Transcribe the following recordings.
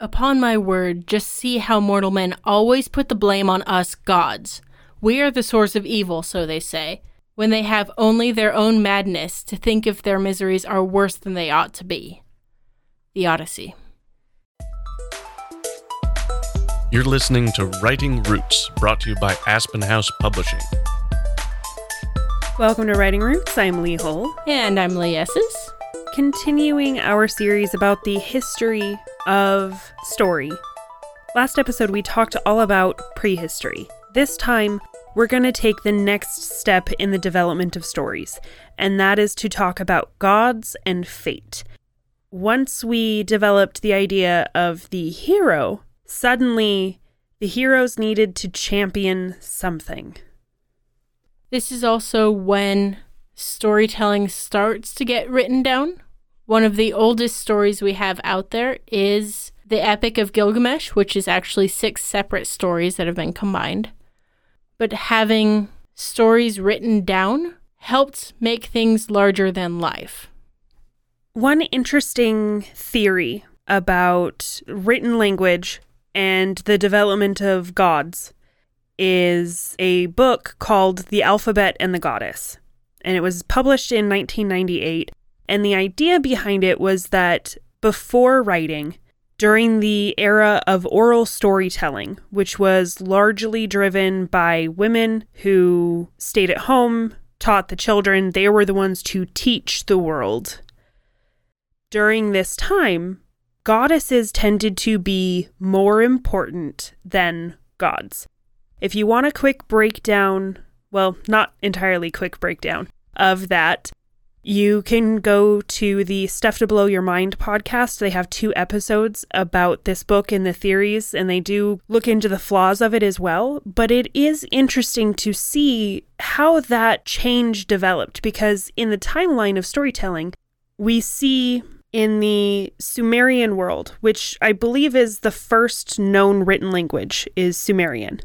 Upon my word, just see how mortal men always put the blame on us gods. We are the source of evil, so they say, when they have only their own madness to think if their miseries are worse than they ought to be. The Odyssey. You're listening to Writing Roots, brought to you by Aspen House Publishing. Welcome to Writing Roots. I'm Leigh Hull. And I'm Ley Esses. Continuing our series about the history of story. Last episode, we talked all about prehistory. This time, we're going to take the next step in the development of stories, and that is to talk about gods and fate. Once we developed the idea of the hero, Suddenly, the heroes needed to champion something. This is also when storytelling starts to get written down. One of the oldest stories we have out there is the Epic of Gilgamesh, which is actually six separate stories that have been combined. But having stories written down helped make things larger than life. One interesting theory about written language and the development of gods is a book called The Alphabet and the Goddess. And it was published in 1998. And the idea behind it was that before writing, during the era of oral storytelling, which was largely driven by women who stayed at home, taught the children, they were the ones to teach the world. During this time, goddesses tended to be more important than gods. If you want a quick breakdown, well, not entirely quick breakdown of that, you can go to the Stuff to Blow Your Mind podcast. They have two episodes about this book and the theories, and they do look into the flaws of it as well. But it is interesting to see how that change developed because in the timeline of storytelling, we see in the Sumerian world, which I believe is the first known written language, is Sumerian.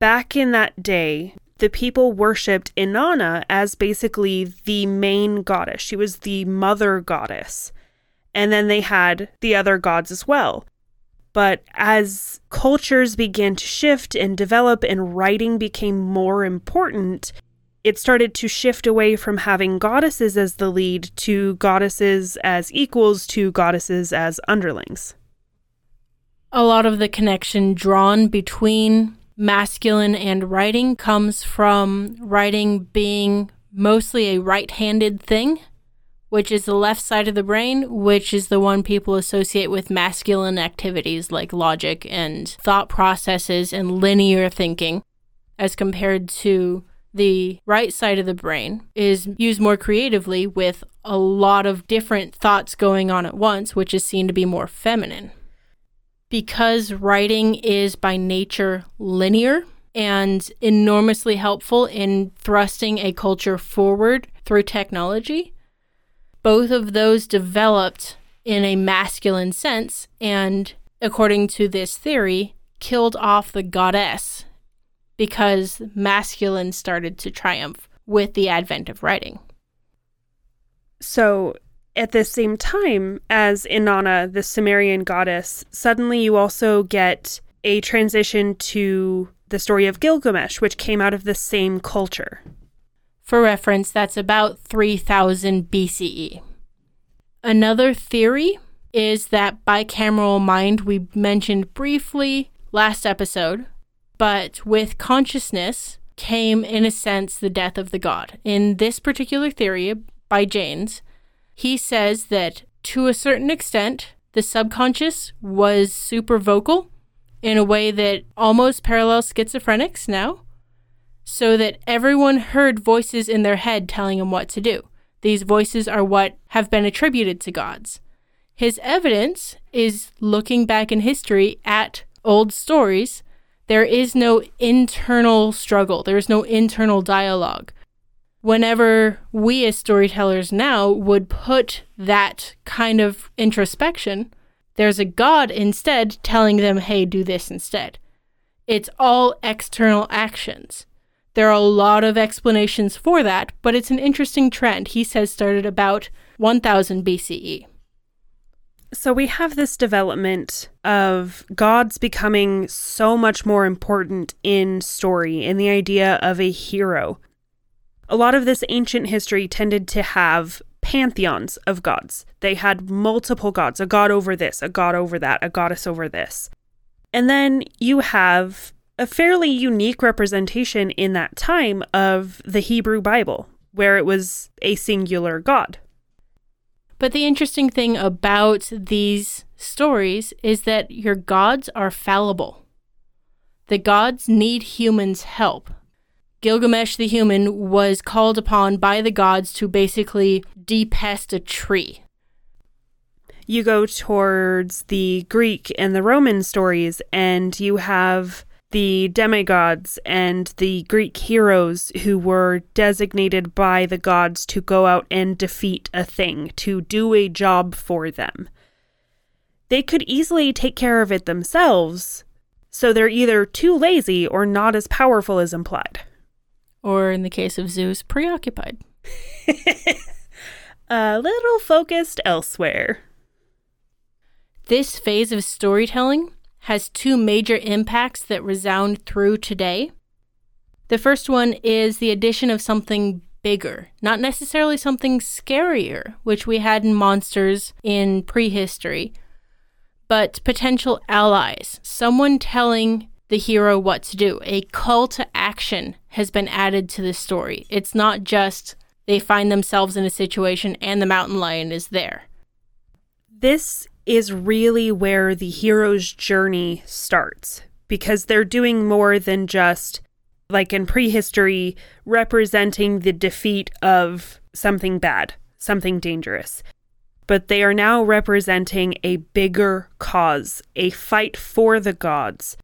Back in that day, the people worshipped Inanna as basically the main goddess. She was the mother goddess. And then they had the other gods as well. But as cultures began to shift and develop and writing became more important, it started to shift away from having goddesses as the lead to goddesses as equals to goddesses as underlings. A lot of the connection drawn between masculine and writing comes from writing being mostly a right handed thing, which is the left side of the brain, which is the one people associate with masculine activities like logic and thought processes and linear thinking, as compared to the right side of the brain is used more creatively with a lot of different thoughts going on at once, which is seen to be more feminine. Because writing is by nature linear and enormously helpful in thrusting a culture forward through technology, both of those developed in a masculine sense and, according to this theory, killed off the goddess because masculine started to triumph with the advent of writing. So, at the same time as Inanna, the Sumerian goddess, suddenly you also get a transition to the story of Gilgamesh, which came out of the same culture. For reference, that's about 3000 BCE. Another theory is that bicameral mind we mentioned briefly last episode but with consciousness came, in a sense, the death of the god. In this particular theory by Jaynes, he says that to a certain extent, the subconscious was super vocal in a way that almost parallels schizophrenics now, so that everyone heard voices in their head telling them what to do. These voices are what have been attributed to gods. His evidence is looking back in history at old stories there is no internal struggle, there is no internal dialogue. Whenever we as storytellers now would put that kind of introspection, there's a God instead telling them, hey, do this instead. It's all external actions. There are a lot of explanations for that, but it's an interesting trend. He says started about 1000 BCE. So we have this development of gods becoming so much more important in story, in the idea of a hero. A lot of this ancient history tended to have pantheons of gods. They had multiple gods, a god over this, a god over that, a goddess over this. And then you have a fairly unique representation in that time of the Hebrew Bible, where it was a singular god. But the interesting thing about these stories is that your gods are fallible. The gods need humans' help. Gilgamesh the human was called upon by the gods to basically depest a tree. You go towards the Greek and the Roman stories, and you have the demigods and the Greek heroes who were designated by the gods to go out and defeat a thing, to do a job for them. They could easily take care of it themselves, so they're either too lazy or not as powerful as implied. Or in the case of Zeus, preoccupied. a little focused elsewhere. This phase of storytelling has two major impacts that resound through today. The first one is the addition of something bigger, not necessarily something scarier, which we had in monsters in prehistory, but potential allies, someone telling the hero what to do. A call to action has been added to the story. It's not just they find themselves in a situation and the mountain lion is there. This is really where the hero's journey starts because they're doing more than just, like in prehistory, representing the defeat of something bad, something dangerous. But they are now representing a bigger cause, a fight for the gods.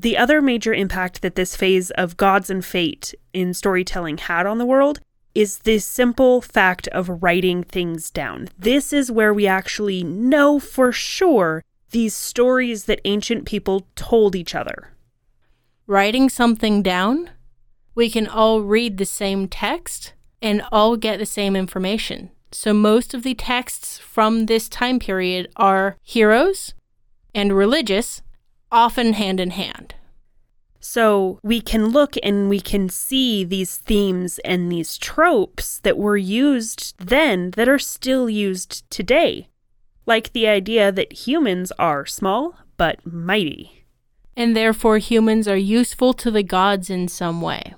The other major impact that this phase of gods and fate in storytelling had on the world is the simple fact of writing things down. This is where we actually know for sure these stories that ancient people told each other. Writing something down, we can all read the same text and all get the same information. So, most of the texts from this time period are heroes and religious, often hand in hand. So we can look and we can see these themes and these tropes that were used then that are still used today. Like the idea that humans are small but mighty. And therefore, humans are useful to the gods in some way.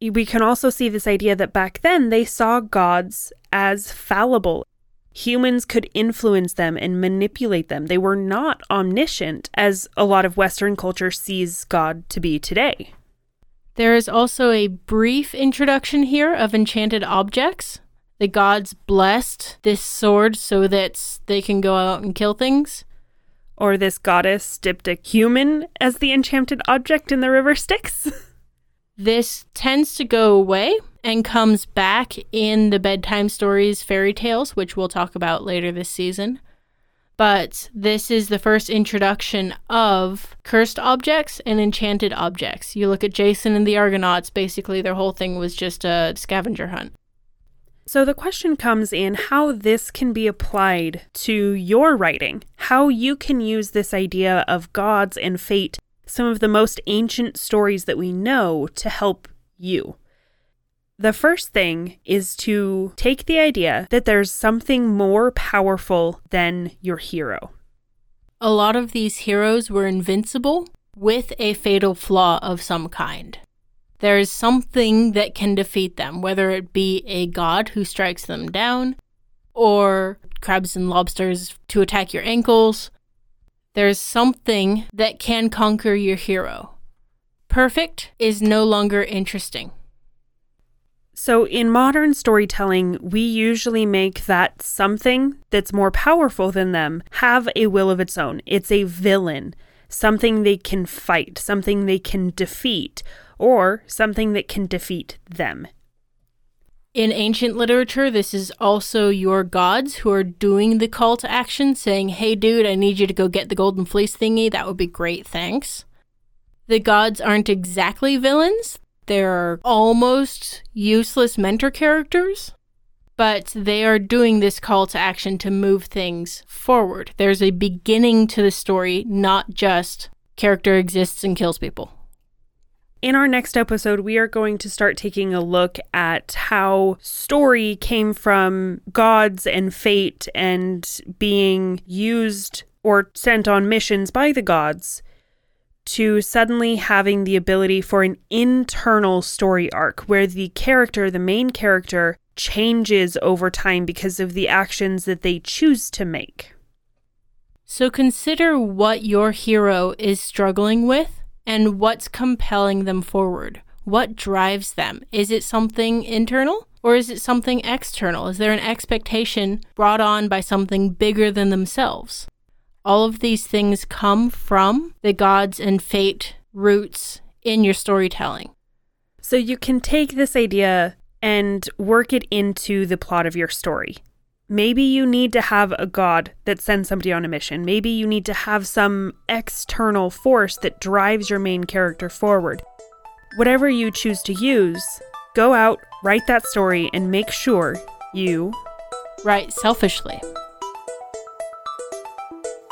We can also see this idea that back then they saw gods as fallible humans could influence them and manipulate them. They were not omniscient, as a lot of Western culture sees God to be today. There is also a brief introduction here of enchanted objects. The gods blessed this sword so that they can go out and kill things. Or this goddess dipped a human as the enchanted object in the river Styx. this tends to go away and comes back in the bedtime stories fairy tales, which we'll talk about later this season. But this is the first introduction of cursed objects and enchanted objects. You look at Jason and the Argonauts, basically, their whole thing was just a scavenger hunt. So the question comes in how this can be applied to your writing, how you can use this idea of gods and fate, some of the most ancient stories that we know, to help you. The first thing is to take the idea that there's something more powerful than your hero. A lot of these heroes were invincible with a fatal flaw of some kind. There is something that can defeat them, whether it be a god who strikes them down, or crabs and lobsters to attack your ankles. There's something that can conquer your hero. Perfect is no longer interesting. So, in modern storytelling, we usually make that something that's more powerful than them have a will of its own. It's a villain, something they can fight, something they can defeat, or something that can defeat them. In ancient literature, this is also your gods who are doing the call to action, saying, Hey, dude, I need you to go get the golden fleece thingy. That would be great. Thanks. The gods aren't exactly villains, they're almost useless mentor characters. but they are doing this call to action to move things forward. There's a beginning to the story, not just character exists and kills people. In our next episode, we are going to start taking a look at how story came from gods and fate and being used or sent on missions by the gods to suddenly having the ability for an internal story arc where the character, the main character, changes over time because of the actions that they choose to make. So consider what your hero is struggling with and what's compelling them forward. What drives them? Is it something internal or is it something external? Is there an expectation brought on by something bigger than themselves? All of these things come from the gods and fate roots in your storytelling. So you can take this idea and work it into the plot of your story. Maybe you need to have a god that sends somebody on a mission. Maybe you need to have some external force that drives your main character forward. Whatever you choose to use, go out, write that story, and make sure you write selfishly.